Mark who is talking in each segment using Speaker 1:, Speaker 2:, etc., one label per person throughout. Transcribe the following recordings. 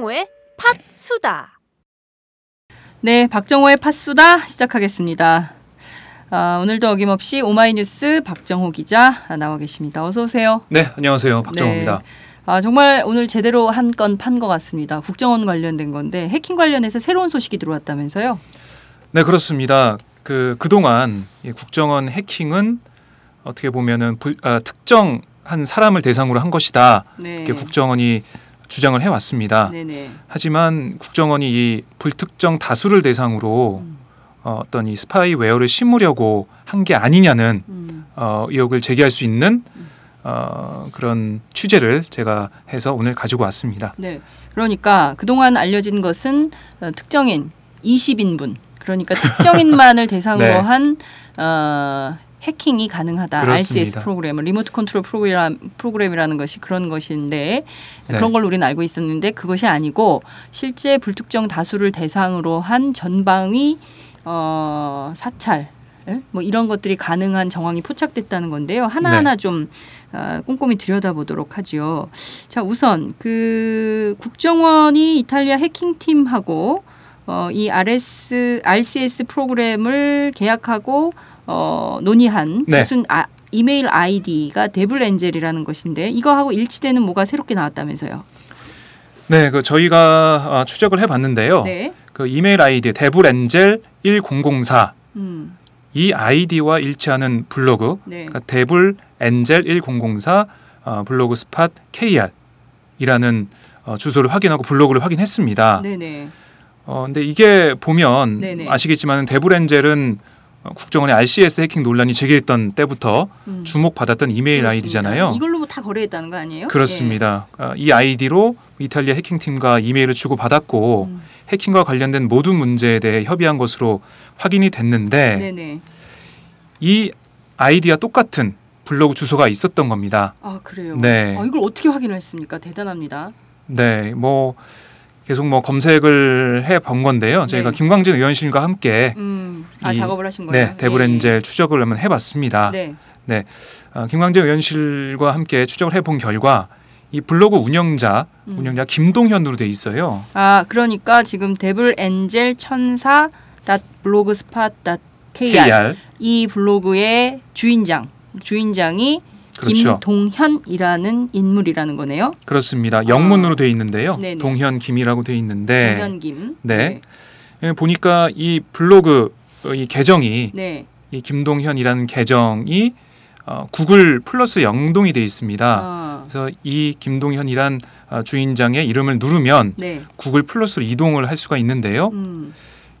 Speaker 1: 박정호의 팟수다.
Speaker 2: 네, 박정호의 팟수다 시작하겠습니다. 아, 오늘도 어김없이 오마이뉴스 박정호 기자 나와 계십니다. 어서 오세요.
Speaker 3: 네 안녕하세요 박정호입니다.
Speaker 2: 네. 아, 정말 오늘 제대로 한 건 판 것 같습니다. 국정원 관련된 건데 해킹 관련해서 새로운 소식이 들어왔다면서요?
Speaker 3: 네 그렇습니다. 그 그동안 이 국정원 해킹은 어떻게 보면은 불, 아, 특정 한 사람을 대상으로 한 것이다.
Speaker 2: 네.
Speaker 3: 이렇게 국정원이 주장을 해왔습니다.
Speaker 2: 네네.
Speaker 3: 하지만 국정원이 이 불특정 다수를 대상으로
Speaker 2: 음.
Speaker 3: 어, 어떤 이 스파이웨어를 심으려고 한 게 아니냐는
Speaker 2: 음.
Speaker 3: 어, 의혹을 제기할 수 있는 어, 그런 취재를 제가 해서 오늘 가지고 왔습니다.
Speaker 2: 네. 그러니까 그동안 알려진 것은 어, 특정인 20인분 그러니까 특정인만을 대상으로
Speaker 3: 네.
Speaker 2: 한 어, 해킹이 가능하다.
Speaker 3: 그렇습니다.
Speaker 2: RCS 프로그램을 리모트 컨트롤 프로그램, 프로그램이라는 것이 그런 것인데
Speaker 3: 네.
Speaker 2: 그런 걸로 우리는 알고 있었는데 그것이 아니고 실제 불특정 다수를 대상으로 한 전방위 어, 사찰 예? 뭐 이런 것들이 가능한 정황이 포착됐다는 건데요. 하나하나 좀 어, 꼼꼼히 들여다보도록 하지요. 자, 우선 그 국정원이 이탈리아 해킹팀하고 어, 이 RS, RCS 프로그램을 계약하고 어, 논의한
Speaker 3: 네.
Speaker 2: 무슨 아, 이메일 아이디가 devil angel이라는 것인데 이거하고 일치되는 뭐가 새롭게 나왔다면서요.
Speaker 3: 네, 그 저희가 어, 추적을 해봤는데요.
Speaker 2: 네.
Speaker 3: 그 이메일 아이디 devil angel 1004
Speaker 2: 음.
Speaker 3: 이 아이디와 일치하는 블로그,
Speaker 2: 네.
Speaker 3: 그러니까 devil angel 1004 어, blogspot KR 이라는 어, 주소를 확인하고 블로그를 확인했습니다.
Speaker 2: 네, 네.
Speaker 3: 어, 근데 이게 보면
Speaker 2: 네네.
Speaker 3: 아시겠지만 devil angel은 어, 국정원의 RCS 해킹 논란이 제기했던 때부터
Speaker 2: 음.
Speaker 3: 주목받았던 이메일
Speaker 2: 그렇습니다.
Speaker 3: 아이디잖아요.
Speaker 2: 이걸로 뭐다 거래했다는 거 아니에요?
Speaker 3: 그렇습니다. 어, 이 아이디로 이탈리아 해킹팀과 이메일을 주고
Speaker 2: 예.
Speaker 3: 받았고
Speaker 2: 음.
Speaker 3: 해킹과 관련된 모든 문제에 대해 협의한 것으로 확인이 됐는데
Speaker 2: 네, 네.
Speaker 3: 이 아이디와 똑같은 블로그 주소가 있었던 겁니다.
Speaker 2: 아 그래요.
Speaker 3: 네.
Speaker 2: 아, 이걸 어떻게 확인을 했습니까? 대단합니다.
Speaker 3: 네, 뭐 계속 뭐 검색을 해 본 건데요. 저희가
Speaker 2: 네.
Speaker 3: 김광진 의원실과 함께
Speaker 2: 음, 아
Speaker 3: 이-
Speaker 2: 작업을 하신 거예요?
Speaker 3: 네, 데브렌젤 추적을 한번 해봤습니다.
Speaker 2: 네.
Speaker 3: 어, 김광진 의원실과 함께 추적을 해본 결과 이 블로그 운영자
Speaker 2: 음.
Speaker 3: 운영자 김동현으로 돼 있어요.
Speaker 2: 아 그러니까 지금 데블 엔젤 천사 블로그스팟 KR
Speaker 3: KR
Speaker 2: 이 블로그의 주인장 주인장이
Speaker 3: 그렇죠.
Speaker 2: 김동현이라는 인물이라는 거네요.
Speaker 3: 그렇습니다. 영문으로 돼 있는데요.
Speaker 2: 아. 네네.
Speaker 3: 동현 김이라고 돼 있는데
Speaker 2: 동현 김.
Speaker 3: 네. 예, 보니까 이 블로그 어, 이 계정이
Speaker 2: 네.
Speaker 3: 이 김동현이라는 계정이 어, 구글 플러스 연동이 돼 있습니다.
Speaker 2: 아,
Speaker 3: 그래서 이 김동현이란 어, 주인장의 이름을 누르면
Speaker 2: 네.
Speaker 3: 구글 플러스로 이동을 할 수가 있는데요.
Speaker 2: 음.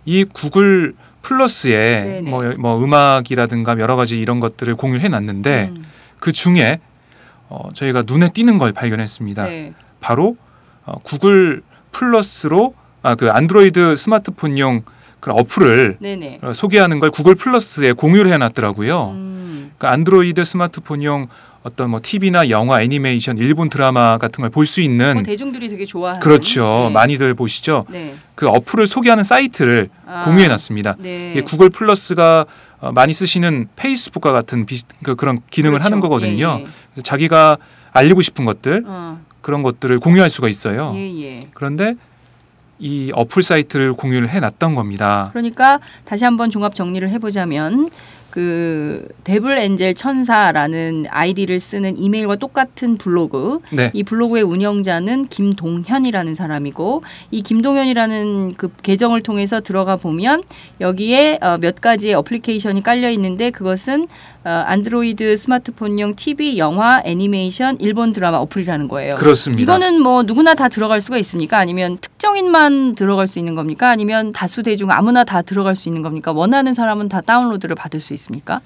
Speaker 3: 이 구글 플러스에. 뭐, 뭐 음악이라든가 여러 가지 이런 것들을 공유해 놨는데
Speaker 2: 음.
Speaker 3: 그 중에 어, 저희가 눈에 띄는 걸 발견했습니다.
Speaker 2: 네.
Speaker 3: 바로 어, 구글 플러스로 아, 그 안드로이드 스마트폰용 그 어플을
Speaker 2: 네네.
Speaker 3: 어, 소개하는 걸 구글 플러스에 공유를 해놨더라고요.
Speaker 2: 음.
Speaker 3: 그 안드로이드 스마트폰용 어떤 뭐 TV나 영화, 애니메이션, 일본 드라마 같은 걸 볼 수 있는
Speaker 2: 어, 대중들이 되게 좋아하는.
Speaker 3: 그렇죠.
Speaker 2: 네.
Speaker 3: 많이들 보시죠.
Speaker 2: 네.
Speaker 3: 그 어플을 소개하는 사이트를
Speaker 2: 아,
Speaker 3: 공유해놨습니다.
Speaker 2: 네.
Speaker 3: 구글 플러스가 어, 많이 쓰시는 페이스북과 같은 비슷 그, 그런 기능을
Speaker 2: 그렇죠.
Speaker 3: 하는 거거든요.
Speaker 2: 예, 예.
Speaker 3: 그래서 자기가 알리고 싶은 것들
Speaker 2: 어,
Speaker 3: 그런 것들을 공유할 수가 있어요.
Speaker 2: 예, 예.
Speaker 3: 그런데 이 어플 사이트를 공유를 해놨던 겁니다.
Speaker 2: 그러니까 다시 한번 종합 정리를 해보자면 그 devil angel 천사라는 아이디를 쓰는 이메일과 똑같은 블로그
Speaker 3: 네.
Speaker 2: 이 블로그의 운영자는 김동현이라는 사람이고 이 김동현이라는 그 계정을 통해서 들어가 보면 여기에 어, 몇 가지의 어플리케이션이 깔려 있는데 그것은 어, 안드로이드 스마트폰용 TV, 영화, 애니메이션, 일본 드라마 어플이라는 거예요.
Speaker 3: 그렇습니다.
Speaker 2: 이거는 뭐 누구나 다 들어갈 수가 있습니까? 아니면 특정인만 들어갈 수 있는 겁니까? 아니면 다수 대중 아무나 다 들어갈 수 있는 겁니까? 원하는 사람은 다 다운로드를 받을 수 있습니까?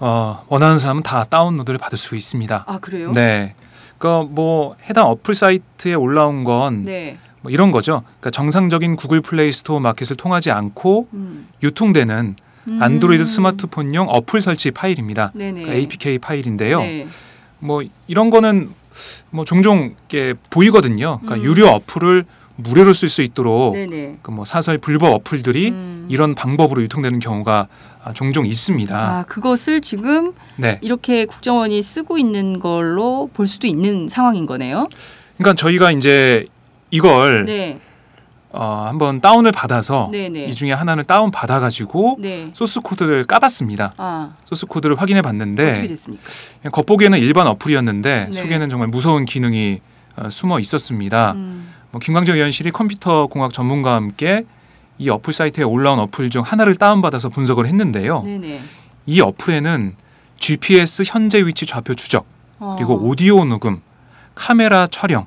Speaker 3: 어, 원하는 사람은 다 다운로드를 받을 수 있습니다.
Speaker 2: 아 그래요?
Speaker 3: 네. 그러니까 뭐 해당 어플 사이트에 올라온 건
Speaker 2: 네.
Speaker 3: 뭐 이런 거죠. 그러니까 정상적인 구글 플레이 스토어 마켓을 통하지 않고
Speaker 2: 음.
Speaker 3: 유통되는
Speaker 2: 음.
Speaker 3: 안드로이드 스마트폰용 어플 설치 파일입니다. 그러니까 APK 파일인데요.
Speaker 2: 네.
Speaker 3: 뭐 이런 거는 뭐 종종 이렇게 보이거든요. 그러니까
Speaker 2: 음.
Speaker 3: 유료 어플을 무료로 쓸 수 있도록
Speaker 2: 네네.
Speaker 3: 그뭐 사설 불법 어플들이
Speaker 2: 음.
Speaker 3: 이런 방법으로 유통되는 경우가 아, 종종 있습니다.
Speaker 2: 아 그것을 지금
Speaker 3: 네.
Speaker 2: 이렇게 국정원이 쓰고 있는 걸로 볼 수도 있는 상황인 거네요.
Speaker 3: 그러니까 저희가 이제 이걸
Speaker 2: 네.
Speaker 3: 어, 한번 다운을 받아서
Speaker 2: 네네.
Speaker 3: 이 중에 하나는 다운 받아 가지고
Speaker 2: 네.
Speaker 3: 소스 코드를 까봤습니다.
Speaker 2: 아
Speaker 3: 소스 코드를 확인해
Speaker 2: 어떻게
Speaker 3: 봤는데
Speaker 2: 됐습니까?
Speaker 3: 겉보기에는 일반 어플이었는데
Speaker 2: 네.
Speaker 3: 속에는 정말 무서운 기능이 어, 숨어 있었습니다.
Speaker 2: 음.
Speaker 3: 뭐 김광진 의원실이 컴퓨터 공학 전문가와 함께 이 어플 사이트에 올라온 어플 중 하나를 다운받아서 분석을 했는데요.
Speaker 2: 네네.
Speaker 3: 이 어플에는 GPS 현재 위치 좌표 추적,
Speaker 2: 어.
Speaker 3: 그리고 오디오 녹음, 카메라 촬영,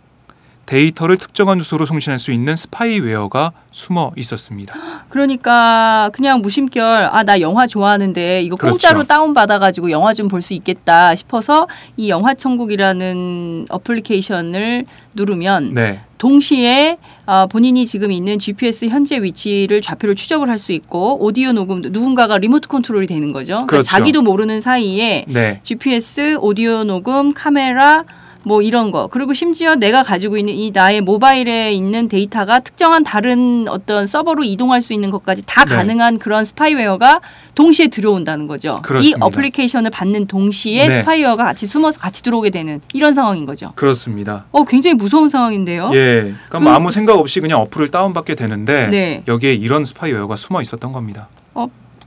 Speaker 3: 데이터를 특정한 주소로 송신할 수 있는 스파이웨어가 숨어 있었습니다.
Speaker 2: 그러니까 그냥 무심결 아 나 영화 좋아하는데 이거
Speaker 3: 그렇죠.
Speaker 2: 공짜로 다운 받아 가지고 영화 좀 볼 수 있겠다 싶어서 이 영화 천국이라는 어플리케이션을 누르면
Speaker 3: 네,
Speaker 2: 동시에 아, 본인이 지금 있는 GPS 현재 위치를 좌표를 추적을 할 수 있고 오디오 녹음도 누군가가 리모트 컨트롤이 되는 거죠. 그러니까
Speaker 3: 그렇죠.
Speaker 2: 자기도 모르는 사이에
Speaker 3: 네,
Speaker 2: GPS, 오디오 녹음, 카메라 뭐 이런 거 그리고 심지어 내가 가지고 있는 이 나의 모바일에 있는 데이터가 특정한 다른 어떤 서버로 이동할 수 있는 것까지 다
Speaker 3: 네.
Speaker 2: 가능한 그런 스파이웨어가 동시에 들어온다는 거죠.
Speaker 3: 그렇습니다.
Speaker 2: 이 어플리케이션을 받는 동시에
Speaker 3: 네.
Speaker 2: 스파이웨어가 같이 숨어서 같이 들어오게 되는 이런 상황인 거죠.
Speaker 3: 그렇습니다.
Speaker 2: 어 굉장히 무서운 상황인데요.
Speaker 3: 예, 그러니까 뭐
Speaker 2: 그-
Speaker 3: 아무 생각 없이 그냥 어플을 다운받게 되는데
Speaker 2: 네.
Speaker 3: 여기에 이런 스파이웨어가 숨어 있었던 겁니다.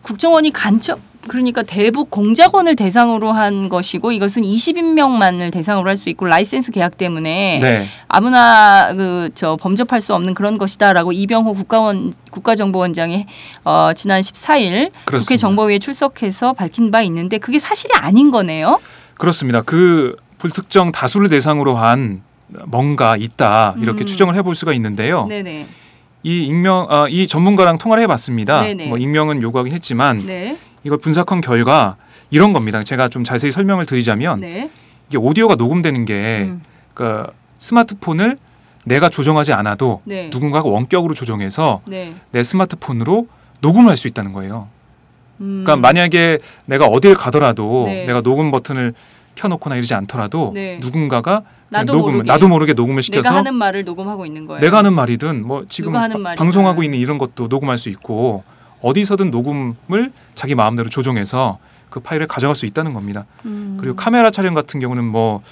Speaker 2: 국정원이 간첩 그러니까 대북 공작원을 대상으로 한 것이고 이것은 20인명만을 대상으로 할 수 있고 라이센스 계약 때문에
Speaker 3: 네,
Speaker 2: 아무나 그 저 범접할 수 없는 그런 것이다라고 이병호 국가원 국가정보원장이 어 지난 14일 국회
Speaker 3: 그렇습니다.
Speaker 2: 정보위에 출석해서 밝힌 바 있는데 그게 사실이 아닌 거네요.
Speaker 3: 그렇습니다. 그 불특정 다수를 대상으로 한 뭔가 있다 이렇게
Speaker 2: 음.
Speaker 3: 추정을 해볼 수가 있는데요.
Speaker 2: 네네.
Speaker 3: 이 익명 아, 이 전문가랑 통화를 해봤습니다.
Speaker 2: 네네.
Speaker 3: 뭐 익명은 요구하긴 했지만
Speaker 2: 네.
Speaker 3: 이걸 분석한 결과 이런 겁니다. 제가 좀 자세히 설명을 드리자면
Speaker 2: 네.
Speaker 3: 이게 오디오가 녹음되는 게
Speaker 2: 음.
Speaker 3: 그 스마트폰을 내가 조정하지 않아도
Speaker 2: 네.
Speaker 3: 누군가가 원격으로 조정해서
Speaker 2: 네.
Speaker 3: 내 스마트폰으로 녹음을 할 수 있다는 거예요.
Speaker 2: 음.
Speaker 3: 그러니까 만약에 내가 어딜 가더라도
Speaker 2: 네.
Speaker 3: 내가 녹음 버튼을 켜놓거나 이러지 않더라도
Speaker 2: 네.
Speaker 3: 누군가가
Speaker 2: 나도
Speaker 3: 녹음
Speaker 2: 모르게.
Speaker 3: 나도 모르게 녹음을 시켜서
Speaker 2: 내가 하는 말을 녹음하고 있는 거예요.
Speaker 3: 내가 하는 말이든 뭐 지금 바-
Speaker 2: 말이든.
Speaker 3: 방송하고 있는 이런 것도 녹음할 수 있고 어디서든 녹음을 자기 마음대로 조정해서 그 파일을 가져갈 수 있다는 겁니다.
Speaker 2: 음.
Speaker 3: 그리고 카메라 촬영 같은 경우는 뭐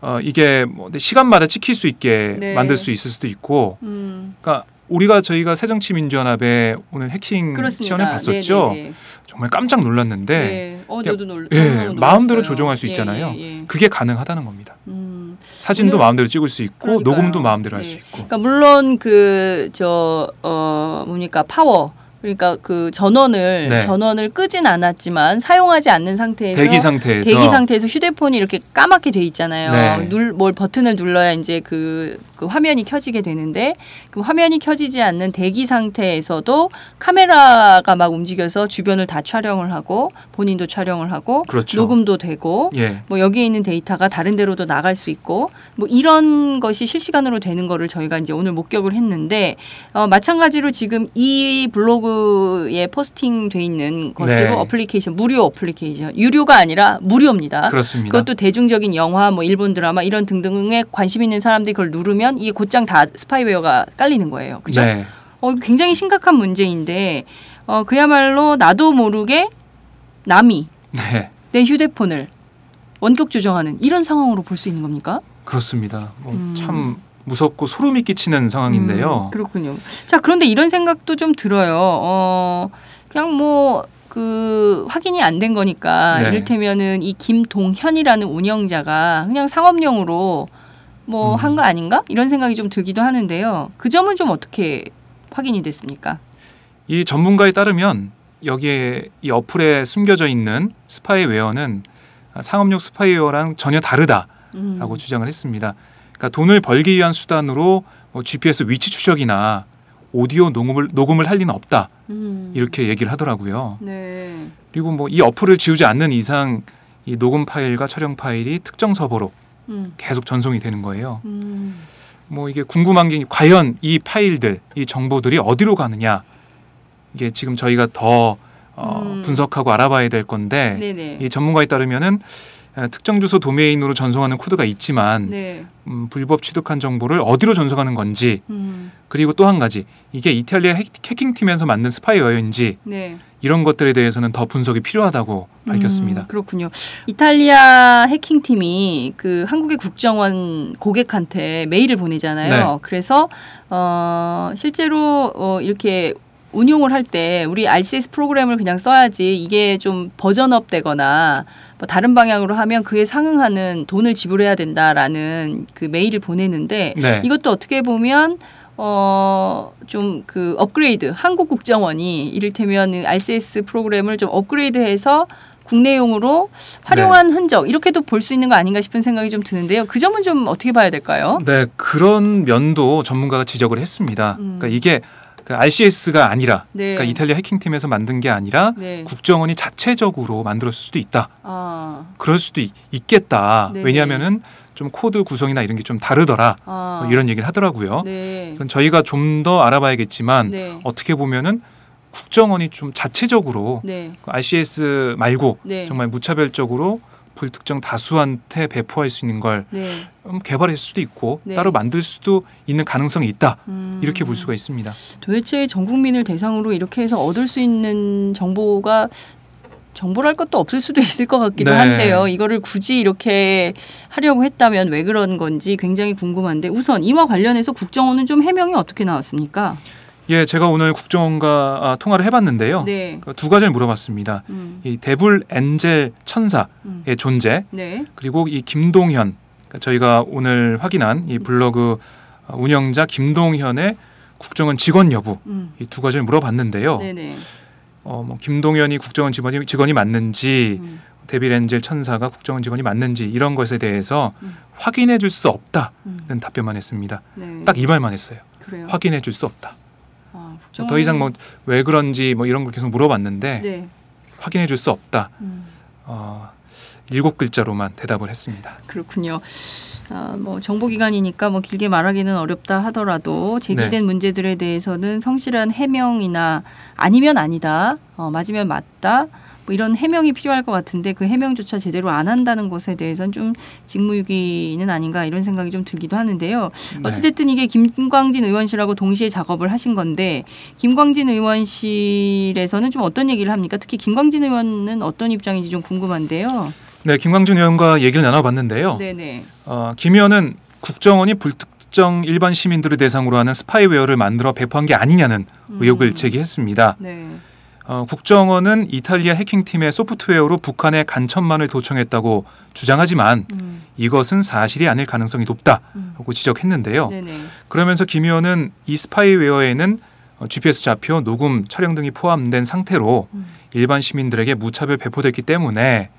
Speaker 3: 어, 이게 뭐 시간마다 찍힐 수 있게
Speaker 2: 네.
Speaker 3: 만들 수 있을 수도 있고,
Speaker 2: 음.
Speaker 3: 그러니까 우리가 저희가 새정치민주연합의 오늘 해킹
Speaker 2: 그렇습니다.
Speaker 3: 시연을 봤었죠.
Speaker 2: 네, 네,
Speaker 3: 정말 깜짝 놀랐는데
Speaker 2: 네. 네. 어,
Speaker 3: 그냥-
Speaker 2: 놀.
Speaker 3: 예. 마음대로 조정할 수
Speaker 2: 예,
Speaker 3: 있잖아요.
Speaker 2: 예, 예.
Speaker 3: 그게 가능하다는 겁니다.
Speaker 2: 음.
Speaker 3: 사진도
Speaker 2: 오늘-
Speaker 3: 마음대로 찍을 수 있고
Speaker 2: 그러니까요.
Speaker 3: 녹음도 마음대로 할
Speaker 2: 네.
Speaker 3: 수 있고.
Speaker 2: 그러니까 물론 그 저 어 뭡니까 파워 그러니까 그 전원을
Speaker 3: 네.
Speaker 2: 전원을 끄진 않았지만 사용하지 않는 상태에서
Speaker 3: 대기 상태에서
Speaker 2: 대기 상태에서 휴대폰이 이렇게 까맣게 돼 있잖아요.
Speaker 3: 네.
Speaker 2: 눌뭘 버튼을 눌러야 이제 그, 그 화면이 켜지게 되는데 그 화면이 켜지지 않는 대기 상태에서도 카메라가 막 움직여서 주변을 다 촬영을 하고 본인도 촬영을 하고
Speaker 3: 그렇죠.
Speaker 2: 녹음도 되고
Speaker 3: 예.
Speaker 2: 뭐 여기에 있는 데이터가 다른 데로도 나갈 수 있고 뭐 이런 것이 실시간으로 되는 거를 저희가 이제 오늘 목격을 했는데 어, 마찬가지로 지금 이 블로그 에 posting돼 있는 것으로
Speaker 3: 네.
Speaker 2: 어플리케이션 무료 어플리케이션 유료가 아니라 무료입니다.
Speaker 3: 그렇습니다.
Speaker 2: 그것도 대중적인 영화, 뭐 일본 드라마 이런 등등에 관심 있는 사람들이 그걸 누르면 이게 곧장 다 스파이웨어가 깔리는 거예요. 그죠?
Speaker 3: 네.
Speaker 2: 어, 굉장히 심각한 문제인데 어, 그야말로 나도 모르게 남이
Speaker 3: 네.
Speaker 2: 내 휴대폰을 원격 조정하는 이런 상황으로 볼 수 있는 겁니까?
Speaker 3: 그렇습니다. 뭐
Speaker 2: 음.
Speaker 3: 참 무섭고 소름이 끼치는 상황인데요.
Speaker 2: 음, 그렇군요. 자, 그런데 이런 생각도 좀 들어요. 어, 그냥 뭐 그 확인이 안 된 거니까
Speaker 3: 네.
Speaker 2: 이를테면은 이 김동현이라는 운영자가 그냥 상업용으로 뭐
Speaker 3: 음.
Speaker 2: 한거 아닌가 이런 생각이 좀 들기도 하는데요. 그 점은 좀 어떻게 확인이 됐습니까?
Speaker 3: 이 전문가에 따르면 여기에 이 어플에 숨겨져 있는 스파이웨어는 상업용 스파이웨어랑 전혀 다르다라고
Speaker 2: 음.
Speaker 3: 주장을 했습니다. 그러니까 돈을 벌기 위한 수단으로 뭐 GPS 위치 추적이나 오디오 녹음을 녹음을 할 리는 없다
Speaker 2: 음.
Speaker 3: 이렇게 얘기를 하더라고요.
Speaker 2: 네.
Speaker 3: 그리고 뭐 이 어플을 지우지 않는 이상 이 녹음 파일과 촬영 파일이 특정 서버로
Speaker 2: 음.
Speaker 3: 계속 전송이 되는 거예요.
Speaker 2: 음.
Speaker 3: 뭐 이게 궁금한 게 과연 이 파일들, 이 정보들이 어디로 가느냐 이게 지금 저희가 더 어,
Speaker 2: 음.
Speaker 3: 분석하고 알아봐야 될 건데
Speaker 2: 네네.
Speaker 3: 이 전문가에 따르면은 에, 특정 주소 도메인으로 전송하는 코드가 있지만
Speaker 2: 네.
Speaker 3: 음, 불법 취득한 정보를 어디로 전송하는 건지
Speaker 2: 음.
Speaker 3: 그리고 또 한 가지 이게 이탈리아 해- 해킹팀에서 만든 스파이웨어인지
Speaker 2: 네.
Speaker 3: 이런 것들에 대해서는 더 분석이 필요하다고 밝혔습니다.
Speaker 2: 음, 그렇군요. 이탈리아 해킹 팀이 그 한국의 국정원 고객한테 메일을 보내잖아요.
Speaker 3: 네.
Speaker 2: 그래서 어, 실제로 어, 이렇게 운용을 할 때 우리 RCS 프로그램을 그냥 써야지 이게 좀 버전업 되거나 뭐 다른 방향으로 하면 그에 상응하는 돈을 지불해야 된다라는 그 메일을 보내는데
Speaker 3: 네.
Speaker 2: 이것도 어떻게 보면 어, 좀 그 업그레이드, 한국 국정원이 이를테면 RCS 프로그램을 좀 업그레이드해서 국내용으로 활용한 흔적, 이렇게도 볼 수 있는 거 아닌가 싶은 생각이 좀 드는데요. 그 점은 좀 어떻게 봐야 될까요?
Speaker 3: 네, 그런 면도 전문가가 지적을 했습니다.
Speaker 2: 음.
Speaker 3: 그러니까 이게 그 RCS가 아니라
Speaker 2: 네.
Speaker 3: 그러니까 이탈리아 해킹팀에서 만든 게 아니라
Speaker 2: 네.
Speaker 3: 국정원이 자체적으로 만들었을 수도 있다.
Speaker 2: 아,
Speaker 3: 그럴 수도 있, 겠다
Speaker 2: 네네.
Speaker 3: 왜냐하면은 좀 코드 구성이나 이런 게 좀 다르더라.
Speaker 2: 아.
Speaker 3: 뭐 이런 얘기를 하더라고요.
Speaker 2: 네.
Speaker 3: 그건 저희가 좀 더 알아봐야겠지만
Speaker 2: 네.
Speaker 3: 어떻게 보면은 국정원이 좀 자체적으로
Speaker 2: 네.
Speaker 3: 그 RCS 말고
Speaker 2: 네.
Speaker 3: 정말 무차별적으로 불특정 다수한테 배포할 수 있는 걸
Speaker 2: 네.
Speaker 3: 음, 개발했을 수도 있고
Speaker 2: 네.
Speaker 3: 따로 만들 수도 있는 가능성이 있다.
Speaker 2: 음.
Speaker 3: 이렇게 볼 수가 있습니다.
Speaker 2: 도대체 전 국민을 대상으로 이렇게 해서 얻을 수 있는 정보가 정보랄 것도 없을 수도 있을 것 같기도
Speaker 3: 네.
Speaker 2: 한데요. 이거를 굳이 이렇게 하려고 했다면 왜 그런 건지 굉장히 궁금한데 우선 이와 관련해서 국정원은 좀 해명이 어떻게 나왔습니까?
Speaker 3: 예, 제가 오늘 국정원과 아, 통화를 해봤는데요.
Speaker 2: 네.
Speaker 3: 그두 가지를 물어봤습니다.
Speaker 2: 음.
Speaker 3: 이 데블 엔젤 천사의
Speaker 2: 음.
Speaker 3: 존재
Speaker 2: 네.
Speaker 3: 그리고 이 김동현 그러니까 저희가 오늘 확인한 이 블로그 어, 운영자 김동현의 국정원 직원 여부
Speaker 2: 음.
Speaker 3: 이두 가지를 물어봤는데요.
Speaker 2: 네네.
Speaker 3: 어, 뭐 김동현이 국정원 직원이, 직원이 맞는지
Speaker 2: 음.
Speaker 3: 데빌 엔젤 천사가 국정원 직원이 맞는지 이런 것에 대해서
Speaker 2: 음.
Speaker 3: 확인해 줄 수 없다는
Speaker 2: 음.
Speaker 3: 답변만 했습니다.
Speaker 2: 네.
Speaker 3: 딱이 말만 했어요.
Speaker 2: 그래요.
Speaker 3: 확인해 줄 수 없다.
Speaker 2: 아,
Speaker 3: 더 이상 뭐 왜 그런지 뭐 이런 걸 계속 물어봤는데
Speaker 2: 네.
Speaker 3: 확인해 줄 수 없다.
Speaker 2: 음.
Speaker 3: 어, 일곱 글자로만 대답을 했습니다.
Speaker 2: 그렇군요. 아, 뭐 정보기관이니까 뭐 길게 말하기는 어렵다 하더라도 제기된 문제들에 대해서는 성실한 해명이나 아니면 아니다, 어, 맞으면 맞다, 뭐 이런 해명이 필요할 것 같은데 그 해명조차 제대로 안 한다는 것에 대해서는 좀 직무유기는 아닌가 이런 생각이 좀 들기도 하는데요.
Speaker 3: 네.
Speaker 2: 어찌됐든 이게 김광진 의원실하고 동시에 작업을 하신 건데 김광진 의원실에서는 좀 어떤 얘기를 합니까? 특히 김광진 의원은 어떤 입장인지 좀 궁금한데요.
Speaker 3: 네, 김광진 의원과 얘기를 나눠봤는데요.
Speaker 2: 네네.
Speaker 3: 어, 김 의원은 국정원이 불특정 일반 시민들을 대상으로 하는 스파이웨어를 만들어 배포한 게 아니냐는 의혹을
Speaker 2: 음.
Speaker 3: 제기했습니다.
Speaker 2: 네.
Speaker 3: 어, 국정원은 이탈리아 해킹팀의 소프트웨어로 북한의 간첩만을 도청했다고 주장하지만
Speaker 2: 음.
Speaker 3: 이것은 사실이 아닐 가능성이 높다고
Speaker 2: 음.
Speaker 3: 지적했는데요.
Speaker 2: 네네.
Speaker 3: 그러면서 김 의원은 이 스파이웨어에는 어, GPS 좌표, 녹음, 촬영 등이 포함된 상태로
Speaker 2: 음.
Speaker 3: 일반 시민들에게 무차별 배포됐기 때문에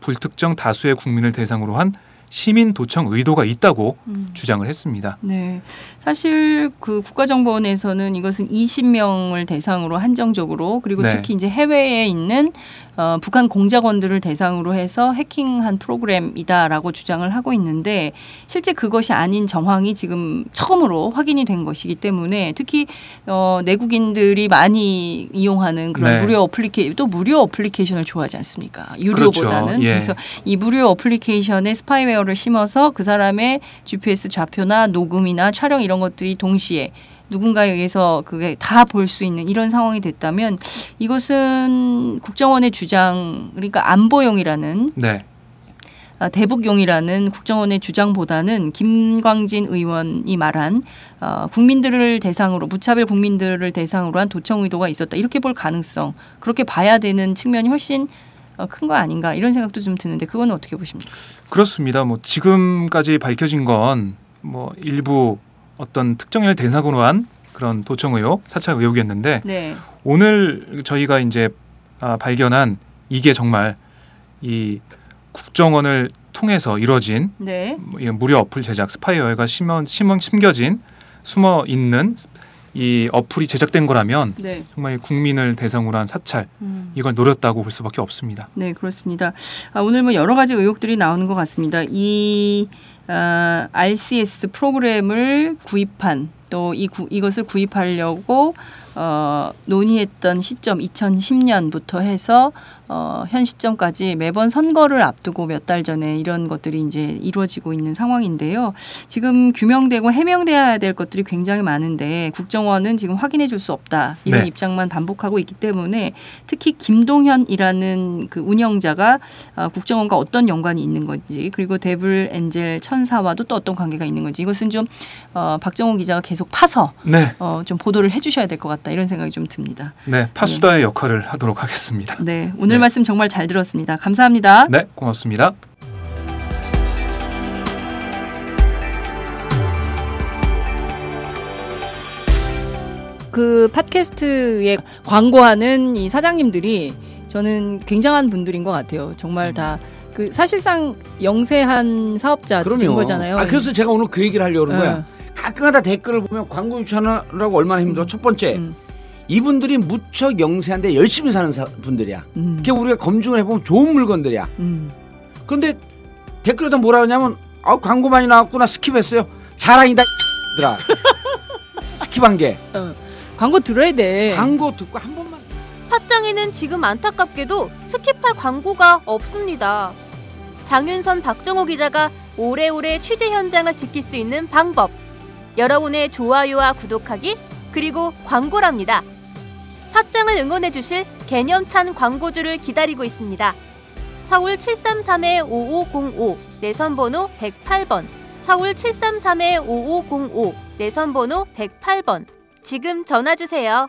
Speaker 3: 불특정 다수의 국민을 대상으로 한 시민 도청 의도가 있다고
Speaker 2: 음.
Speaker 3: 주장을 했습니다.
Speaker 2: 네. 사실 그 국가정보원에서는 이것은 20명을 대상으로 한정적으로 그리고
Speaker 3: 네.
Speaker 2: 특히 이제 해외에 있는 어, 북한 공작원들을 대상으로 해서 해킹한 프로그램이다라고 주장을 하고 있는데 실제 그것이 아닌 정황이 지금 처음으로 확인이 된 것이기 때문에 특히 어, 내국인들이 많이 이용하는 그런
Speaker 3: 네.
Speaker 2: 무료 어플리케 또 무료 어플리케이션을 좋아하지 않습니까? 유료보다는
Speaker 3: 그렇죠. 예.
Speaker 2: 그래서 이 무료 어플리케이션에 스파이웨어를 심어서 그 사람의 GPS 좌표나 녹음이나 촬영 이런 것들이 동시에 누군가에 의해서 그게 다 볼 수 있는 이런 상황이 됐다면 이것은 국정원의 주장 그러니까 안보용이라는
Speaker 3: 네,
Speaker 2: 아, 대북용이라는 국정원의 주장보다는 김광진 의원이 말한 어, 국민들을 대상으로 무차별 국민들을 대상으로 한 도청 의도가 있었다. 이렇게 볼 가능성 그렇게 봐야 되는 측면이 훨씬 어, 큰 거 아닌가 이런 생각도 좀 드는데 그건 어떻게 보십니까?
Speaker 3: 그렇습니다. 뭐 지금까지 밝혀진 건 뭐 일부 어떤 특정인을 대상으로 한 그런 도청 의혹, 사찰 의혹이었는데
Speaker 2: 네,
Speaker 3: 오늘 저희가 이제 아, 발견한 이게 정말 이 국정원을 통해서 이뤄진
Speaker 2: 네,
Speaker 3: 뭐 이 무료 어플 제작 스파이웨어가 심어, 심어 심겨진 숨어 있는 이 어플이 제작된 거라면
Speaker 2: 네.
Speaker 3: 정말 국민을 대상으로 한 사찰
Speaker 2: 음.
Speaker 3: 이걸 노렸다고 볼 수밖에 없습니다.
Speaker 2: 네, 그렇습니다. 아, 오늘 뭐 여러 가지 의혹들이 나오는 것 같습니다. 이 아, RCS 프로그램을 구입한 또 이 이것을 구입하려고 어, 논의했던 시점 2010년부터 해서 어, 현 시점까지 매번 선거를 앞두고 몇 달 전에 이런 것들이 이제 이루어지고 있는 상황인데요. 지금 규명되고 해명돼야 될 것들이 굉장히 많은데 국정원은 지금 확인해 줄 수 없다 이런
Speaker 3: 네.
Speaker 2: 입장만 반복하고 있기 때문에 특히 김동현이라는 그 운영자가 어, 국정원과 어떤 연관이 있는 건지 그리고 데블 엔젤 천사와도 또 어떤 관계가 있는 건지 이것은 좀 어, 박정호 기자가 계속 파서
Speaker 3: 네,
Speaker 2: 어, 좀 보도를 해주셔야 될 것 같다 이런 생각이 좀 듭니다.
Speaker 3: 네 파수다의 역할을 하도록 하겠습니다.
Speaker 2: 네, 오늘
Speaker 3: 네.
Speaker 2: 말씀 정말 잘 들었습니다. 감사합니다.
Speaker 3: 네, 고맙습니다.
Speaker 2: 그 팟캐스트에 광고하는 이 사장님들이 저는 굉장한 분들인 것 같아요. 정말 다 그 사실상 영세한 사업자들인
Speaker 4: 그럼요.
Speaker 2: 거잖아요.
Speaker 4: 아, 그래서 제가 오늘 그 얘기를 하려고 그런
Speaker 2: 네.
Speaker 4: 거야. 가끔가다 댓글을 보면 광고 유치하느라고 얼마나 힘들어. 첫 번째,
Speaker 2: 음.
Speaker 4: 이분들이 무척 영세한데 열심히 사는 사- 분들이야.
Speaker 2: 음,
Speaker 4: 그게 우리가 검증을 해보면 좋은 물건들이야.
Speaker 2: 음.
Speaker 4: 근데 댓글에다 뭐라 하냐면, 아, 광고 많이 나왔구나. 스킵했어요. 자랑이다. 들아 skip한 게.
Speaker 2: 어. 광고 들어야 돼.
Speaker 4: 광고 듣고 한 번만.
Speaker 1: 팟짱에는 지금 안타깝게도 skip할 광고가 없습니다. 장윤선 박정호 기자가 오래오래 취재 현장을 지킬 수 있는 방법. 여러분의 좋아요와 구독하기 그리고 광고랍니다. 팟짱을 응원해 주실 개념찬 광고주를 기다리고 있습니다. 서울 733-5505 내선번호 108번 서울 733-5505 내선번호 108번 지금 전화 주세요.